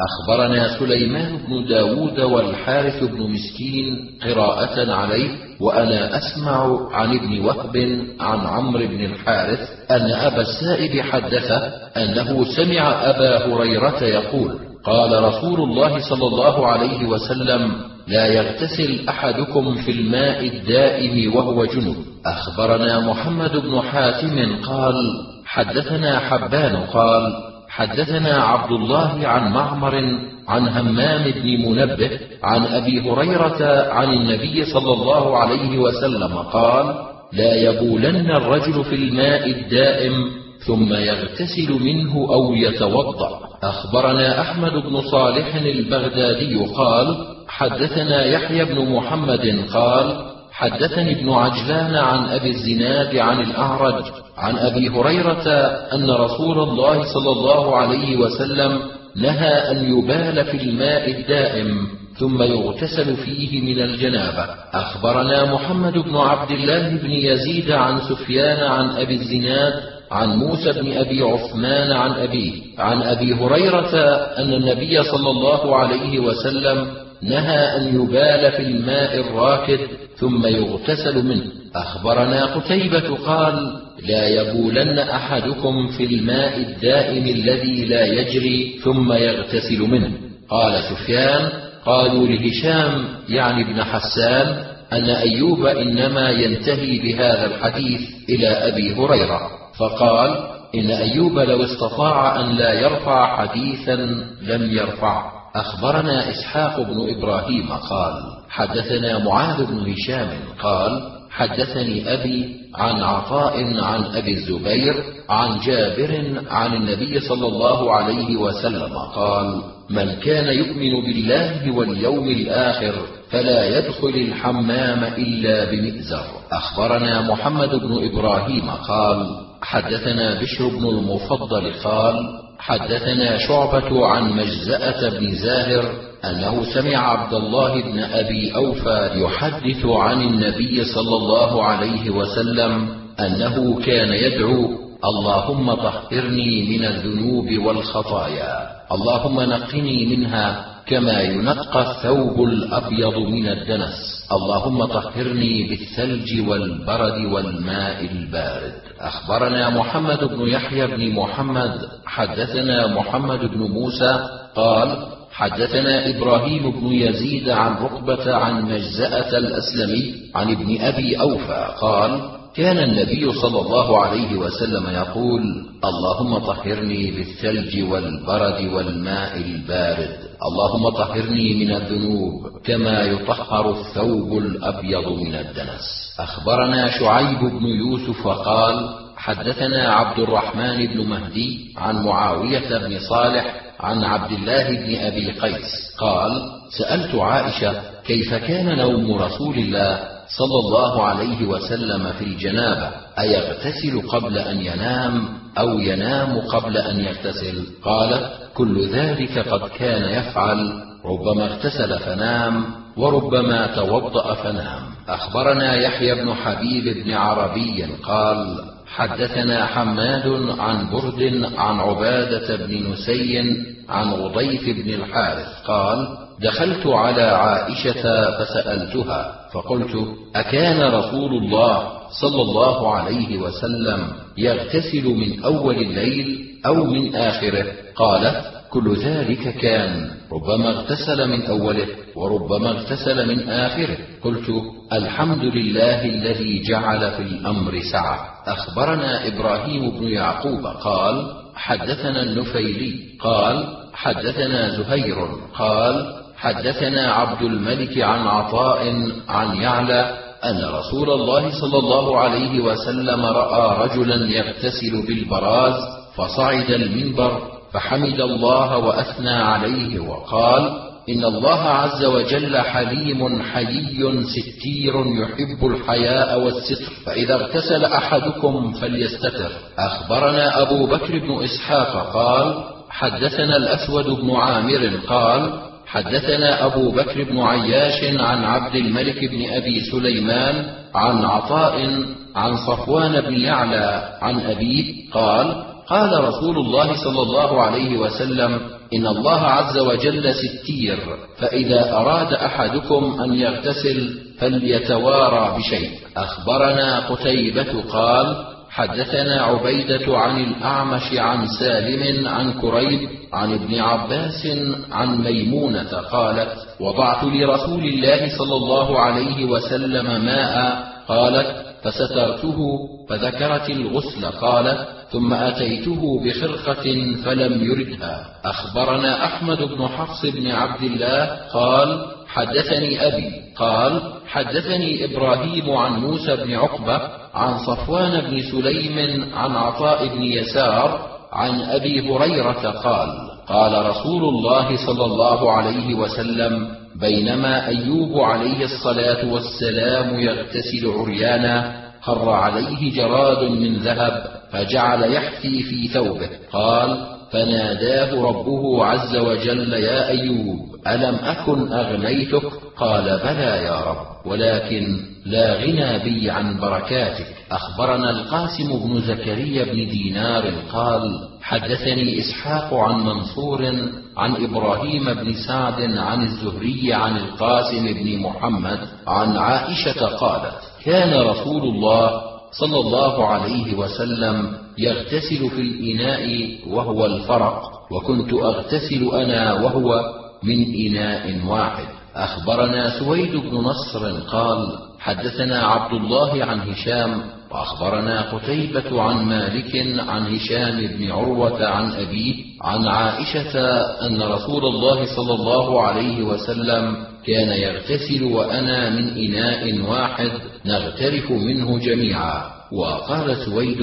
أخبرنا سليمان بن داود والحارث بن مسكين قراءة عليه وأنا أسمع عن ابن وهب عن عمرو بن الحارث أن أبا السائب حدثه أنه سمع أبا هريرة يقول قال رسول الله صلى الله عليه وسلم لا يغتسل أحدكم في الماء الدائم وهو جنب. أخبرنا محمد بن حاتم قال حدثنا حبان قال حدثنا عبد الله عن معمر عن همام بن منبه عن أبي هريرة عن النبي صلى الله عليه وسلم قال لا يبولن الرجل في الماء الدائم ثم يغتسل منه أو يتوضأ. أخبرنا أحمد بن صالح البغدادي قال حدثنا يحيى بن محمد قال حدثني ابن عجلان عن أبي الزناد عن الأعرج عن أبي هريرة أن رسول الله صلى الله عليه وسلم نهى أن يبال في الماء الدائم ثم يغتسل فيه من الجنابة. أخبرنا محمد بن عبد الله بن يزيد عن سفيان عن أبي الزناد عن موسى بن أبي عثمان عن أبيه عن أبي هريرة أن النبي صلى الله عليه وسلم نهى أن يبال في الماء الراكد ثم يغتسل منه. أخبرنا قتيبة قال لا يبولن أحدكم في الماء الدائم الذي لا يجري ثم يغتسل منه. قال سفيان قالوا لهشام يعني ابن حسان أن أيوب إنما ينتهي بهذا الحديث إلى أبي هريرة. فقال إن أيوب لو استطاع أن لا يرفع حديثا لم يرفعه. أخبرنا إسحاق بن إبراهيم قال حدثنا معاذ بن هشام قال حدثني أبي عن عطاء عن أبي الزبير عن جابر عن النبي صلى الله عليه وسلم قال من كان يؤمن بالله واليوم الآخر فلا يدخل الحمام إلا بمئزر. أخبرنا محمد بن إبراهيم قال حدثنا بشر بن المفضل قال حدثنا شعبة عن مجزأة بن زاهر أنه سمع عبد الله بن أبي أوفى يحدث عن النبي صلى الله عليه وسلم أنه كان يدعو اللهم طهرني من الذنوب والخطايا اللهم نقني منها كما ينقى الثوب الأبيض من الدنس. اللهم طهرني بالثلج والبرد والماء البارد. أخبرنا محمد بن يحيى بن محمد حدثنا محمد بن موسى قال حدثنا إبراهيم بن يزيد عن رقبه عن مجزأة الأسلمي عن ابن أبي أوفى قال كان النبي صلى الله عليه وسلم يقول اللهم طهرني بالثلج والبرد والماء البارد. اللهم طهرني من الذنوب كما يطهر الثوب الأبيض من الدنس. أخبرنا شعيب بن يوسف قال حدثنا عبد الرحمن بن مهدي عن معاوية بن صالح عن عبد الله بن أبي قيس قال سألت عائشة كيف كان نوم رسول الله صلى الله عليه وسلم في الجنابة أيغتسل قبل أن ينام؟ أو ينام قبل أن يغتسل. قالت كل ذلك قد كان يفعل. ربما اغتسل فنام وربما توضأ فنام. أخبرنا يحيى بن حبيب بن عربي قال حدثنا حماد عن برد عن عبادة بن نسي عن رضيف بن الحارث قال دخلت على عائشة فسألتها فقلت أكان رسول الله صلى الله عليه وسلم يغتسل من أول الليل أو من آخره. قالت كل ذلك كان ربما اغتسل من أوله وربما اغتسل من آخره. قلت الحمد لله الذي جعل في الأمر سعة. أخبرنا إبراهيم بن يعقوب قال حدثنا النفيلي قال حدثنا زهير قال حدثنا عبد الملك عن عطاء عن يعلى أن رسول الله صلى الله عليه وسلم رأى رجلا يغتسل بالبراز فصعد المنبر فحمد الله وأثنى عليه وقال إن الله عز وجل حليم حيي ستير يحب الحياء والستر فإذا اغتسل أحدكم فليستتر. أخبرنا أبو بكر بن إسحاق قال حدثنا الأسود بن عامر قال حدثنا أبو بكر بن عياش عن عبد الملك بن أبي سليمان عن عطاء عن صفوان بن يعلى عن ابيه قال قال رسول الله صلى الله عليه وسلم إن الله عز وجل ستير فإذا أراد أحدكم أن يغتسل فليتوارى بشيء. أخبرنا قتيبة قال حدثنا عبيدة عن الأعمش عن سالم عن كريب عن ابن عباس عن ميمونة قالت: وضعت لرسول الله صلى الله عليه وسلم ماء قالت: فسترته فذكرت الغسل قالت: ثم أتيته بخرقة فلم يردها. أخبرنا أحمد بن حفص بن عبد الله قال: حدثني أبي قال: حدثني إبراهيم عن موسى بن عقبة عن صفوان بن سليم عن عطاء بن يسار عن أبي هريرة قال قال رسول الله صلى الله عليه وسلم بينما أيوب عليه الصلاة والسلام يغتسل عريانا خر عليه جراد من ذهب فجعل يحفي في ثوبه. قال فناداه ربه عز وجل يا أيوب ألم أكن أغنيتك؟ قال بلى يا رب ولكن لا غنى بي عن بركاتك. أخبرنا القاسم بن زكريا بن دينار قال حدثني إسحاق عن منصور عن إبراهيم بن سعد عن الزهري عن القاسم بن محمد عن عائشة قالت كان رسول الله صلى الله عليه وسلم يغتسل في الإناء وهو الفرق وكنت أغتسل أنا وهو من إناء واحد. أخبرنا سويد بن نصر قال حدثنا عبد الله عن هشام وأخبرنا قتيبة عن مالك عن هشام بن عروة عن ابيه عن عائشة أن رسول الله صلى الله عليه وسلم كان يغتسل وأنا من إناء واحد نغترف منه جميعا. وقال سويد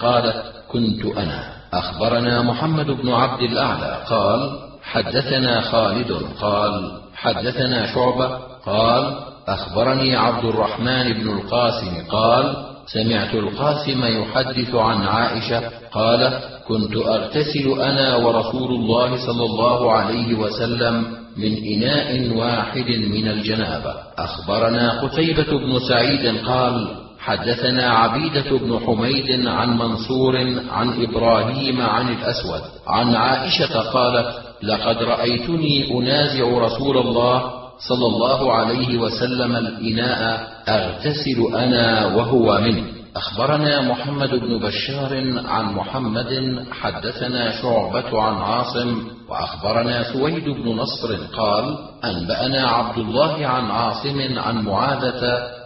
قالت كنت أنا. أخبرنا محمد بن عبد الأعلى قال حدثنا خالد. قال حدثنا شعبة. قال أخبرني عبد الرحمن بن القاسم. قال سمعت القاسم يحدث عن عائشة قال كنت أغتسل أنا ورسول الله صلى الله عليه وسلم من إناء واحد من الجنابة. أخبرنا قتيبة بن سعيد قال حدثنا عبيدة بن حميد عن منصور عن إبراهيم عن الأسود عن عائشة قالت لقد رأيتني أنازع رسول الله صلى الله عليه وسلم الإناء أغتسل أنا وهو منه أخبرنا محمد بن بشار عن محمد حدثنا شعبة عن عاصم وأخبرنا سويد بن نصر قال أنبأنا عبد الله عن عاصم عن معاذة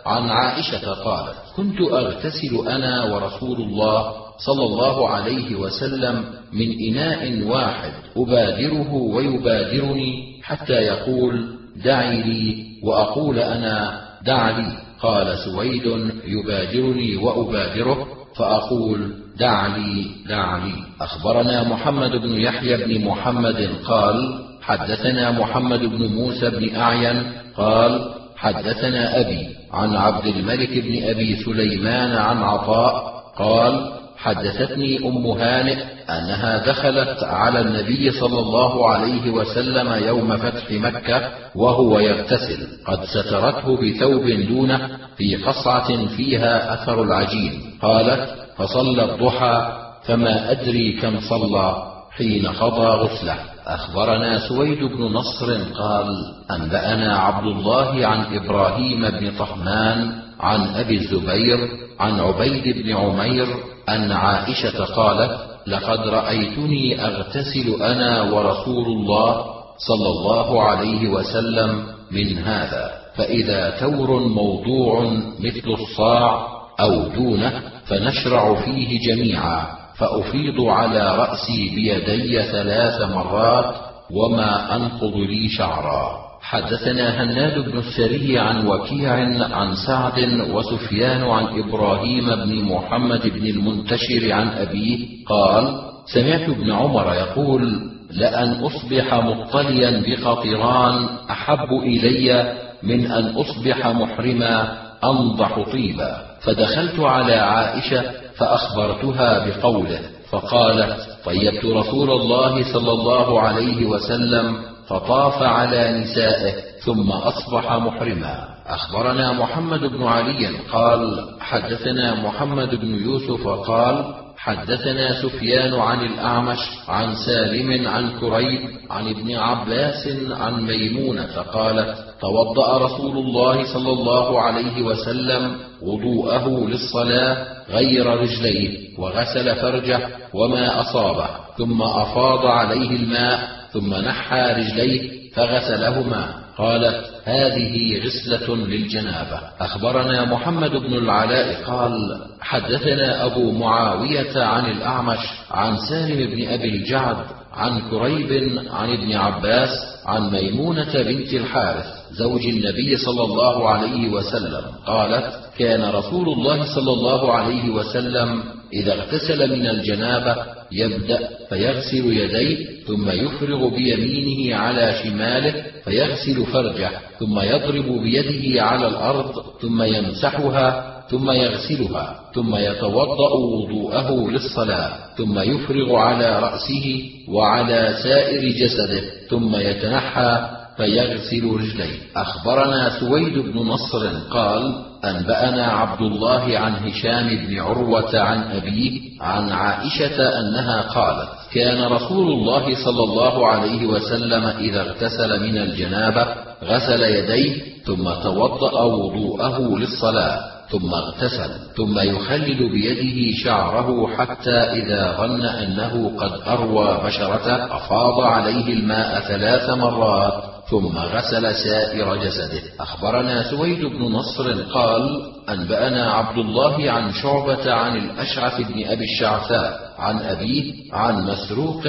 عن عائشة قالت كنت أغتسل أنا ورسول الله صلى الله عليه وسلم من إناء واحد أبادره ويبادرني حتى يقول دعي لي وأقول أنا دع لي. قال سويد يبادرني وأبادره فأقول دع لي دع لي. أخبرنا محمد بن يحيى بن محمد قال حدثنا محمد بن موسى بن أعين قال حدثنا أبي عن عبد الملك بن أبي سليمان عن عطاء قال حدثتني أم هانئ أنها دخلت على النبي صلى الله عليه وسلم يوم فتح مكة وهو يغتسل قد سترته بثوب دونه في قصعة فيها أثر العجين. قالت فصلى الضحى فما أدري كم صلى حين قضى غسله. أخبرنا سويد بن نصر قال أنبأنا عبد الله عن إبراهيم بن طهمان عن أبي الزبير عن عبيد بن عمير أن عائشة قالت لقد رأيتني أغتسل أنا ورسول الله صلى الله عليه وسلم من هذا فإذا تور موضوع مثل الصاع أو دونه فنشرع فيه جميعا فأفيض على رأسي بيدي ثلاث مرات وما أنقض لي شعرا. حدثنا هناد بن السري عن وكيع عن سعد وسفيان عن إبراهيم بن محمد بن المنتشر عن أبيه قال سمعت ابن عمر يقول لأن أصبح مطليا بقطران أحب إلي من أن أصبح محرما أنضح طيبا. فدخلت على عائشة فأخبرتها بقوله فقالت طيبت رسول الله صلى الله عليه وسلم فطاف على نسائه ثم أصبح محرما. أخبرنا محمد بن علي قال حدثنا محمد بن يوسف قال حدثنا سفيان عن الأعمش عن سالم عن كريب عن ابن عباس عن ميمونة قالت توضأ رسول الله صلى الله عليه وسلم وضوءه للصلاة غير رجليه وغسل فرجه وما أصابه ثم أفاض عليه الماء ثم نحى رجليه فغسلهما. قالت هذه غسلة للجنابة. أخبرنا محمد بن العلاء قال حدثنا أبو معاوية عن الأعمش عن سالم بن أبي الجعد عن كريب عن ابن عباس عن ميمونة بنت الحارث زوج النبي صلى الله عليه وسلم. قالت كان رسول الله صلى الله عليه وسلم إذا اغتسل من الجنابة يبدأ فيغسل يديه ثم يفرغ بيمينه على شماله فيغسل فرجه ثم يضرب بيده على الأرض ثم يمسحها ثم يغسلها ثم يتوضأ وضوءه للصلاة ثم يفرغ على رأسه وعلى سائر جسده ثم يتنحى فيغسل رجليه. أخبرنا سويد بن نصر قال أنبأنا عبد الله عن هشام بن عروة عن أبيه عن عائشة أنها قالت كان رسول الله صلى الله عليه وسلم إذا اغتسل من الجنابة غسل يديه ثم توضأ وضوءه للصلاة ثم اغتسل ثم يخلل بيده شعره حتى إذا ظن أنه قد أروى بشرته أفاض عليه الماء ثلاث مرات. ثم غسل سائر جسده. أخبرنا سويد بن نصر قال أنبأنا عبد الله عن شعبة عن الأشعث بن أبي الشعثاء عن أبيه عن مسروق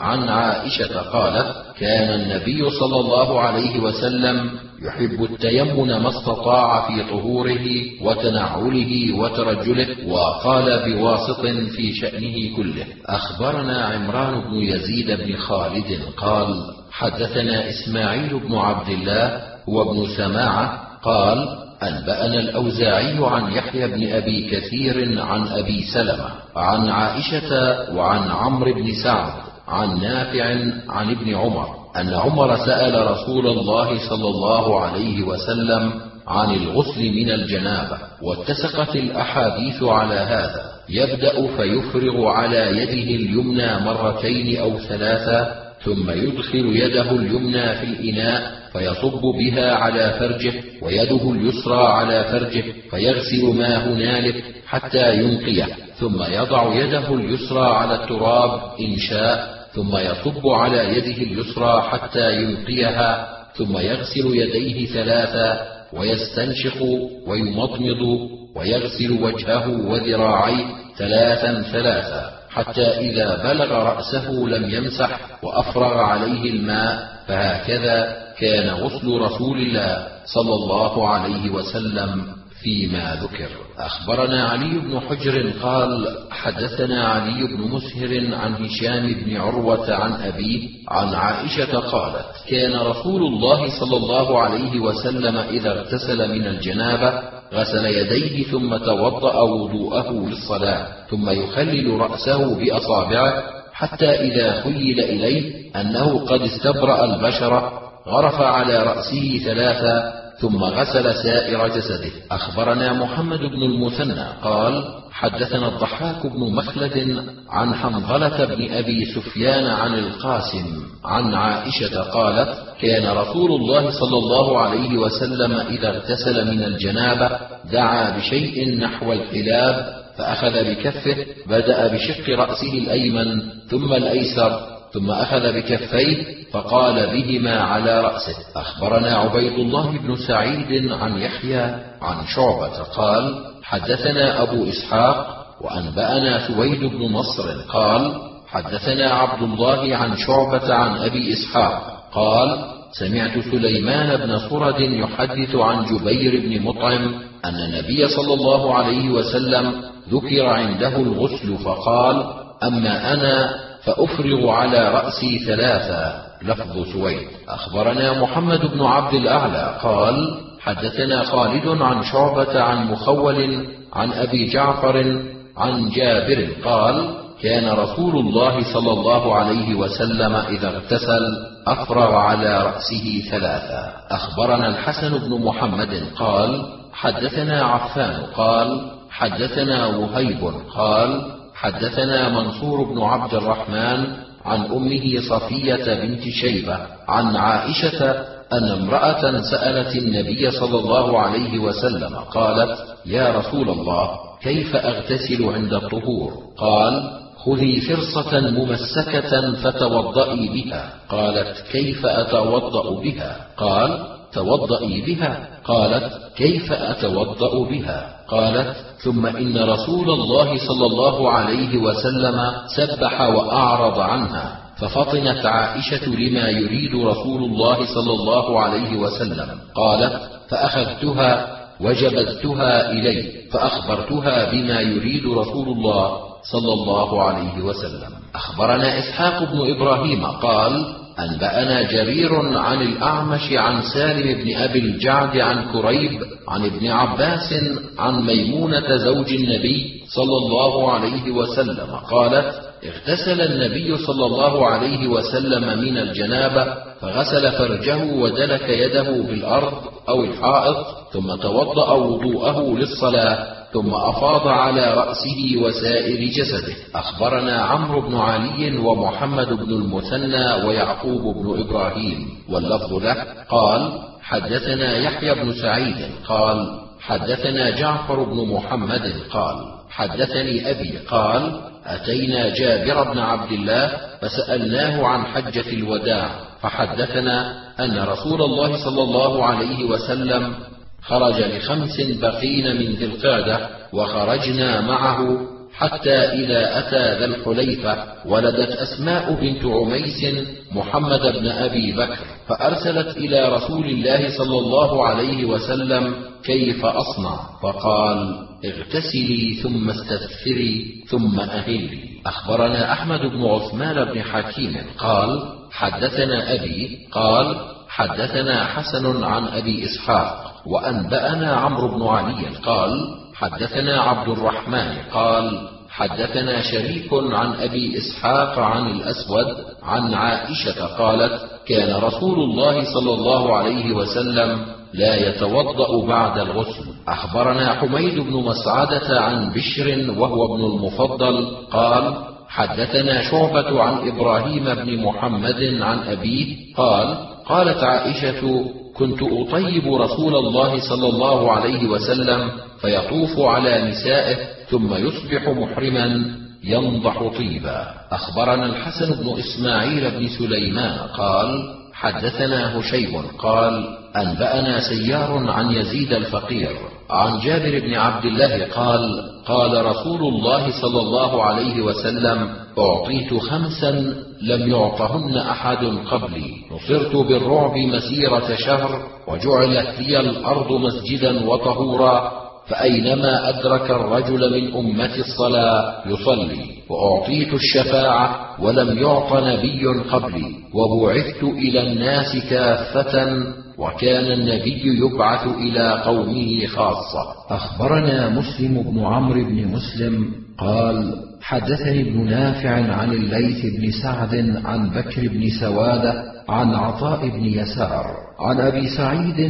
عن عائشة قالت كان النبي صلى الله عليه وسلم يحب التيمن ما استطاع في طهوره وتنعله وترجله وقال بواسط في شأنه كله. أخبرنا عمران بن يزيد بن خالد قال حدثنا إسماعيل بن عبد الله وابن سماعة قال أنبأنا الأوزاعي عن يحيى بن أبي كثير عن أبي سلمة عن عائشة وعن عمرو بن سعد عن نافع عن ابن عمر أن عمر سأل رسول الله صلى الله عليه وسلم عن الغسل من الجنابة واتسقت الأحاديث على هذا يبدأ فيفرغ على يده اليمنى مرتين أو ثلاثة ثم يدخل يده اليمنى في الإناء فيصب بها على فرجه ويده اليسرى على فرجه فيغسل ما هنالك حتى ينقيه. ثم يضع يده اليسرى على التراب إن شاء ثم يصب على يده اليسرى حتى ينقيها ثم يغسل يديه ثلاثا ويستنشق ويمضمض ويغسل وجهه وذراعيه ثلاثا ثلاثا. حتى إذا بلغ رأسه لم يمسح وأفرغ عليه الماء فهكذا كان غسل رسول الله صلى الله عليه وسلم فيما ذكر. أخبرنا علي بن حجر قال حدثنا علي بن مسهر عن هشام بن عروة عن أبيه عن عائشة قالت كان رسول الله صلى الله عليه وسلم إذا اغتسل من الجنابة غسل يديه ثم توضأ وضوءه للصلاه ثم يخلل رأسه بأصابعه حتى إذا خيل إليه أنه قد استبرأ البشره غرف على رأسه ثلاثا ثم غسل سائر جسده. أخبرنا محمد بن المثنى قال حدثنا الضحاك بن مخلد عن حنظلة بن أبي سفيان عن القاسم عن عائشة قالت كان رسول الله صلى الله عليه وسلم إذا اغتسل من الجنابة دعا بشيء نحو الحلاب فأخذ بكفه بدأ بشق رأسه الأيمن ثم الأيسر ثم أخذ بكفيه فقال بهما على رأسه. أخبرنا عبيد الله بن سعيد عن يحيى عن شعبة قال حدثنا أبو إسحاق وأنبأنا سويد بن نصر قال حدثنا عبد الله عن شعبة عن أبي إسحاق قال سمعت سليمان بن صرد يحدث عن جبير بن مطعم أن النبي صلى الله عليه وسلم ذكر عنده الغسل فقال أما أنا فأفرغ على رأسي ثلاثا لفظ سويد. أخبرنا محمد بن عبد الأعلى قال حدثنا خالد عن شعبة عن مخول عن أبي جعفر عن جابر قال كان رسول الله صلى الله عليه وسلم إذا اغتسل أفرغ على رأسه ثلاثا أخبرنا الحسن بن محمد قال حدثنا عفان قال حدثنا وهيب قال حدثنا منصور بن عبد الرحمن عن أمه صفية بنت شيبة عن عائشة أن امرأة سألت النبي صلى الله عليه وسلم قالت يا رسول الله كيف أغتسل عند الطهور؟ قال خذي فرصة ممسكة فتوضئي بها. قالت كيف أتوضأ بها؟ قال توضئي بها؟ قالت كيف أتوضأ بها؟ قالت ثم إن رسول الله صلى الله عليه وسلم سبح وأعرض عنها ففطنت عائشة لما يريد رسول الله صلى الله عليه وسلم. قالت فأخذتها وجبذتها إلي فأخبرتها بما يريد رسول الله صلى الله عليه وسلم. أخبرنا إسحاق بن إبراهيم قال أنبأنا جرير عن الأعمش عن سالم بن أبي الجعد عن كريب عن ابن عباس عن ميمونة زوج النبي صلى الله عليه وسلم قالت اغتسل النبي صلى الله عليه وسلم من الجنابة فغسل فرجه ودلك يده بالأرض أو الحائط ثم توضأ وضوءه للصلاة ثم أفاض على رأسه وسائر جسده. أخبرنا عمرو بن علي ومحمد بن المثنى ويعقوب بن إبراهيم. واللفظ له قال حدثنا يحيى بن سعيد قال حدثنا جعفر بن محمد قال حدثني أبي قال أتينا جابر بن عبد الله فسألناه عن حجة الوداع فحدثنا أن رسول الله صلى الله عليه وسلم خرج لخمس بقين من ذي القعدة وخرجنا معه حتى إذا أتى ذا الحليفة ولدت أسماء بنت عميس محمد بن أبي بكر فأرسلت إلى رسول الله صلى الله عليه وسلم كيف أصنع؟ فقال اغتسلي ثم استغفري ثم أهلي. أخبرنا أحمد بن عثمان بن حكيم قال حدثنا أبي قال حدثنا حسن عن أبي إسحاق. وأنبأنا عمرو بن علي قال حدثنا عبد الرحمن قال حدثنا شريك عن أبي إسحاق عن الأسود عن عائشة قالت كان رسول الله صلى الله عليه وسلم لا يتوضأ بعد الغسل. أخبرنا حميد بن مسعدة عن بشر وهو ابن المفضل قال حدثنا شعبة عن إبراهيم بن محمد عن أبيه قال قالت عائشة كنت أطيب رسول الله صلى الله عليه وسلم فيطوف على نسائه ثم يصبح محرما ينضح طيبا. أخبرنا الحسن بن إسماعيل بن سليمان قال حدثنا هشيم قال أنبأنا سيار عن يزيد الفقير عن جابر بن عبد الله قال قال رسول الله صلى الله عليه وسلم أعطيت خمسا لم يعطهن أحد قبلي نصرت بالرعب مسيرة شهر وجعلت لي الأرض مسجدا وطهورا. فأينما أدرك الرجل من أمة الصلاة يصلي وأعطيت الشفاعة ولم يعط نبي قبلي وبعثت إلى الناس كافة وكان النبي يبعث إلى قومه خاصة. أخبرنا مسلم بن عمرو بن مسلم قال حدثني ابن نافع عن الليث بن سعد عن بكر بن سوادة عن عطاء بن يسار عن أبي سعيد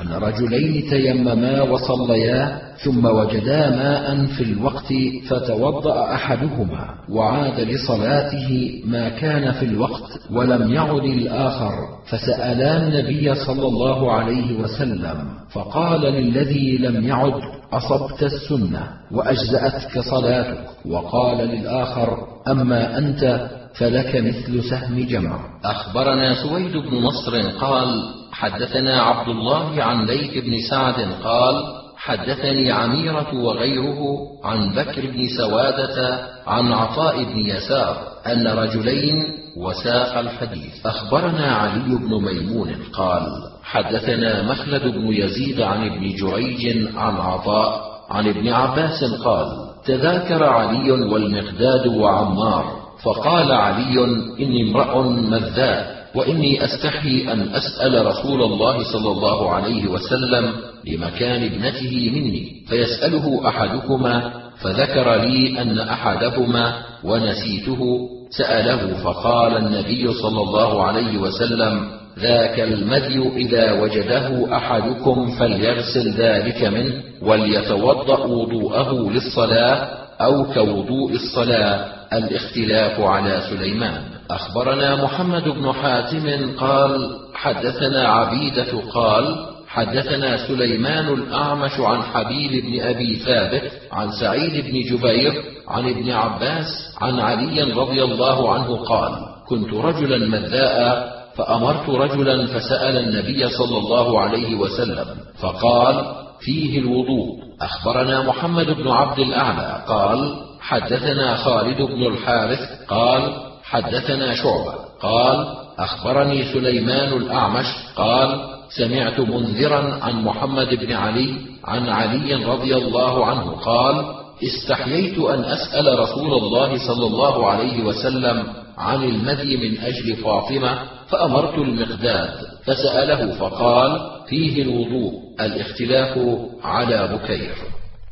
أن رجلين تيمما وصليا ثم وجدا ماء في الوقت فتوضأ أحدهما وعاد لصلاته ما كان في الوقت ولم يعد الآخر فسألا النبي صلى الله عليه وسلم فقال للذي لم يعد أصبت السنة وأجزأتك صلاتك وقال للآخر أما أنت فلك مثل سهم جمع أخبرنا سويد بن نصر قال حدثنا عبد الله عن ليث بن سعد قال حدثني عميرة وغيره عن بكر بن سوادة عن عطاء بن يسار أن رجلين وساق الحديث. أخبرنا علي بن ميمون قال حدثنا مخلد بن يزيد عن ابن جريج عن عطاء عن ابن عباس قال تذاكر علي والمقداد وعمار فقال علي إني امرأ مذاء وإني أستحي أن أسأل رسول الله صلى الله عليه وسلم لمكان ابنته مني فيسأله أحدكما فذكر لي أن أحدهما ونسيته سأله فقال النبي صلى الله عليه وسلم ذاك المذي إذا وجده أحدكم فليغسل ذلك منه وليتوضأ وضوءه للصلاة أو كوضوء الصلاة الاختلاف على سليمان. أخبرنا محمد بن حاتم قال حدثنا عبيدة قال حدثنا سليمان الأعمش عن حبيب بن أبي ثابت عن سعيد بن جبير عن ابن عباس عن علي رضي الله عنه قال كنت رجلا مذاء فأمرت رجلا فسأل النبي صلى الله عليه وسلم فقال فيه الوضوء. أخبرنا محمد بن عبد الأعلى قال حدثنا خالد بن الحارث قال حدثنا شعبة قال أخبرني سليمان الأعمش قال سمعت منذرا عن محمد بن علي عن علي رضي الله عنه قال استحييت أن أسأل رسول الله صلى الله عليه وسلم عن المذي من أجل فاطمة فأمرت المقداد فسأله فقال فيه الوضوء الاختلاف على بكير.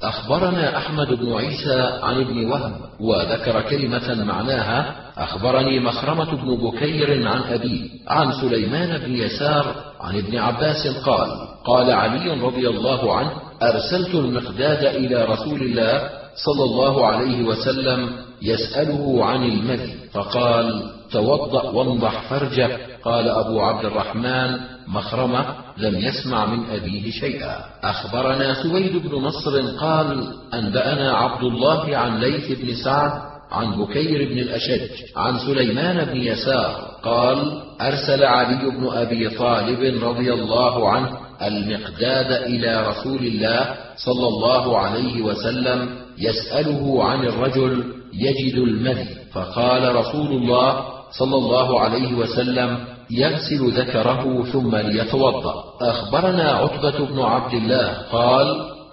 أخبرنا أحمد بن عيسى عن ابن وهب وذكر كلمة معناها أخبرني مخرمة بن بكير عن أبيه عن سليمان بن يسار عن ابن عباس قال قال علي رضي الله عنه أرسلت المقداد إلى رسول الله صلى الله عليه وسلم يسأله عن المذي فقال توضأ وانضح فرجه. قال أبو عبد الرحمن مخرمة لم يسمع من أبيه شيئا. أخبرنا سويد بن نصر قال أنبأنا عبد الله عن ليث بن سعد عن بكير بن الأشج عن سليمان بن يسار. قال أرسل علي بن أبي طالب رضي الله عنه المقداد إلى رسول الله صلى الله عليه وسلم يسأله عن الرجل يجد المذي. فقال رسول الله صلى الله عليه وسلم يغسل ذكره ثم ليتوضأ. أخبرنا عتبة بن عبد الله قال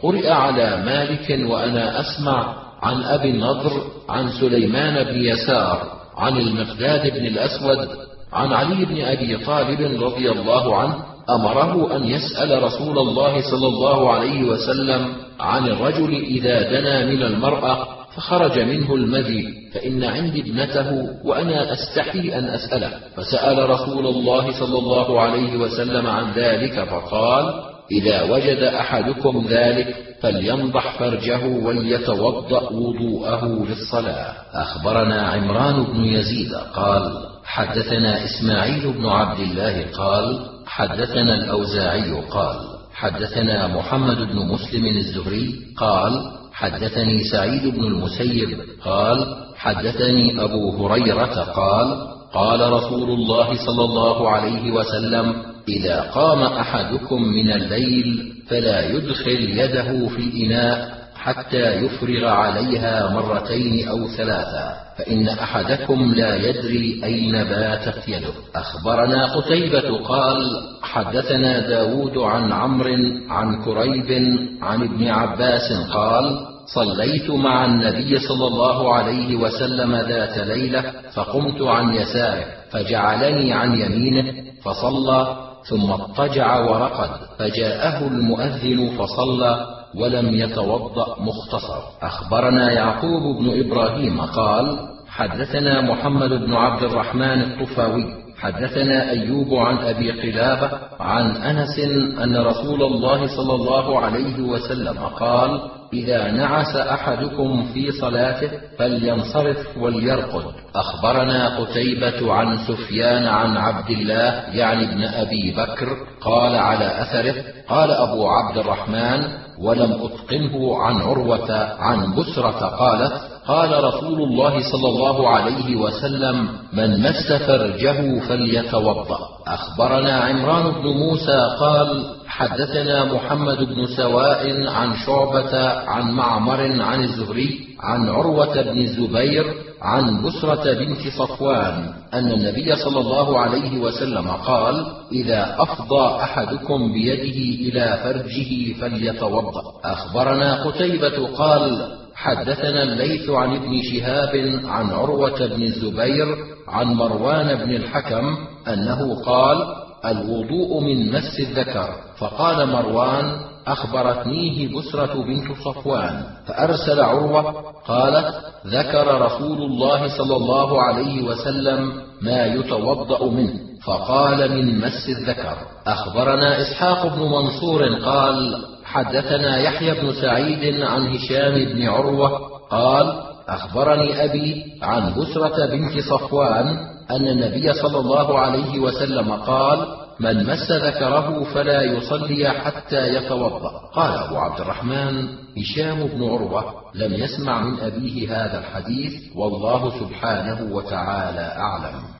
قرئ على مالك وأنا أسمع عن أبي النضر عن سليمان بن يسار عن المقداد بن الأسود عن علي بن أبي طالب رضي الله عنه أمره أن يسأل رسول الله صلى الله عليه وسلم عن الرجل إذا دنا من المرأة فخرج منه المذي فإن عندي ابنته وأنا أستحي أن أسأله. فسأل رسول الله صلى الله عليه وسلم عن ذلك فقال إذا وجد أحدكم ذلك فلينضح فرجه وليتوضأ وضوءه للصلاة أخبرنا عمران بن يزيد قال حدثنا إسماعيل بن عبد الله قال حدثنا الأوزاعي قال حدثنا محمد بن مسلم الزهري قال حدثني سعيد بن المسيب قال حدثني أبو هريرة قال قال رسول الله صلى الله عليه وسلم إذا قام أحدكم من الليل فلا يدخل يده في الإناء حتى يفرغ عليها مرتين أو ثلاثا فإن أحدكم لا يدري أين باتت يده. أخبرنا قتيبة قال حدثنا داود عن عمرو عن كريب عن ابن عباس قال صليت مع النبي صلى الله عليه وسلم ذات ليلة فقمت عن يساره فجعلني عن يمينه فصلى ثم اضطجع ورقد فجاءه المؤذن فصلى ولم يتوضأ مختصر أخبرنا يعقوب بن إبراهيم قال حدثنا محمد بن عبد الرحمن الطفاوي حدثنا أيوب عن أبي قلابة عن أنس أن رسول الله صلى الله عليه وسلم قال إذا نعس أحدكم في صلاته فلينصرف وليرقد. أخبرنا قتيبة عن سفيان عن عبد الله يعني ابن أبي بكر قال على أثره قال أبو عبد الرحمن ولم أتقنه عن عروة عن بسرة قالت قال رسول الله صلى الله عليه وسلم من مس فرجه فليتوضأ أخبرنا عمران بن موسى قال حدثنا محمد بن سواء عن شعبة عن معمر عن الزهري عن عروة بن الزبير عن بسرة بنت صفوان أن النبي صلى الله عليه وسلم قال: إذا أفضى أحدكم بيده إلى فرجه فليتوضأ. أخبرنا قتيبة قال: حدثنا الليث عن ابن شهاب عن عروة بن الزبير عن مروان بن الحكم أنه قال: الوضوء من مس الذكر. فقال مروان أخبرتنيه بسرة بنت صفوان. فأرسل عروة قالت ذكر رسول الله صلى الله عليه وسلم ما يتوضأ منه. فقال من مس الذكر. أخبرنا إسحاق بن منصور قال حدثنا يحيى بن سعيد عن هشام بن عروة قال أخبرني أبي عن بسرة بنت صفوان أن النبي صلى الله عليه وسلم قال من مس ذكره فلا يصلي حتى يتوضأ قال أبو عبد الرحمن هشام بن عروة لم يسمع من أبيه هذا الحديث والله سبحانه وتعالى أعلم